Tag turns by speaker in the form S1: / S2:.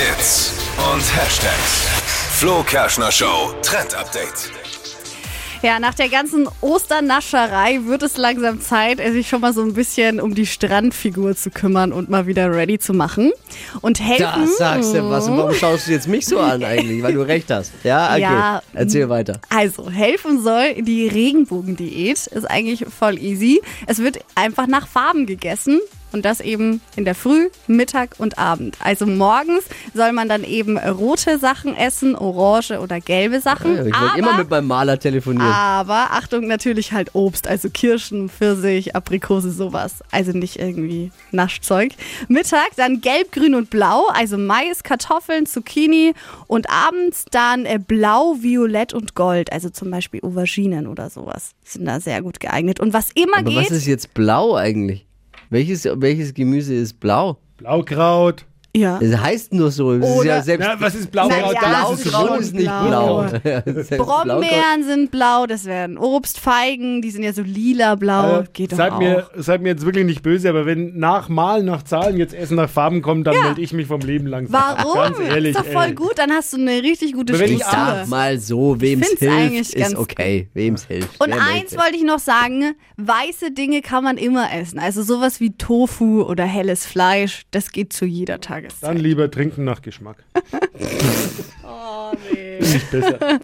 S1: Hits und Hashtags. Flo Kerschner Show Trend Update.
S2: Ja, nach der ganzen Osternascherei wird es langsam Zeit, sich schon mal so ein bisschen um die Strandfigur zu kümmern und mal wieder ready zu machen. Und helfen.
S3: Das sagst du was. Und warum schaust du jetzt mich so an eigentlich? Weil du recht hast. Ja, okay.
S2: Ja,
S3: Erzähl weiter.
S2: Also, helfen soll die Regenbogendiät. Ist eigentlich voll easy. Es wird einfach nach Farben gegessen. Und das eben in der Früh, Mittag und Abend. Also morgens soll man dann eben rote Sachen essen, orange oder gelbe Sachen.
S3: Ich wollte immer mit meinem Maler telefonieren.
S2: aber Achtung, natürlich halt Obst, also Kirschen, Pfirsich, Aprikose, sowas. Also nicht irgendwie Naschzeug. Mittag dann gelb, grün und blau, also Mais, Kartoffeln, Zucchini und abends dann äh, blau, violett und gold, also zum Beispiel Auberginen oder sowas. Sind da sehr gut geeignet. Und was immer
S3: Aber
S2: geht.
S3: was ist jetzt blau eigentlich? Welches, welches Gemüse ist blau?
S4: Blaukraut.
S2: Ja.
S3: Es heißt nur so. Es ist ja selbst
S4: Na, was ist Blaukraut?
S2: Na ja,
S3: Blaukraut
S4: ist es
S2: schon
S4: rot.
S3: ist nicht
S2: blau.
S3: blau. Blaukraut-
S2: Brombeeren sind blau, das wären Obstfeigen, die sind ja so lila-blau.
S4: Äh,
S2: Geht doch
S4: seid,
S2: auch.
S4: mir, seid mir jetzt wirklich nicht böse, aber wenn nach Malen, nach Zahlen jetzt Essen nach Farben kommt, dann melde ich mich vom Leben langsam.
S2: Warum?
S4: Ganz ehrlich.
S2: ist doch voll
S4: ey.
S2: gut, dann hast du eine richtig gute
S4: wenn ich
S3: sag mal so, wem's hilft, ist okay. Wem's hilft.
S2: Und
S3: Wer
S2: eins wollte ich noch sagen, weiße Dinge kann man immer essen. Also sowas wie Tofu oder helles Fleisch, das geht zu jeder Tageszeit.
S4: Dann lieber trinken nach Geschmack.
S2: Oh, nee.
S4: Nicht besser.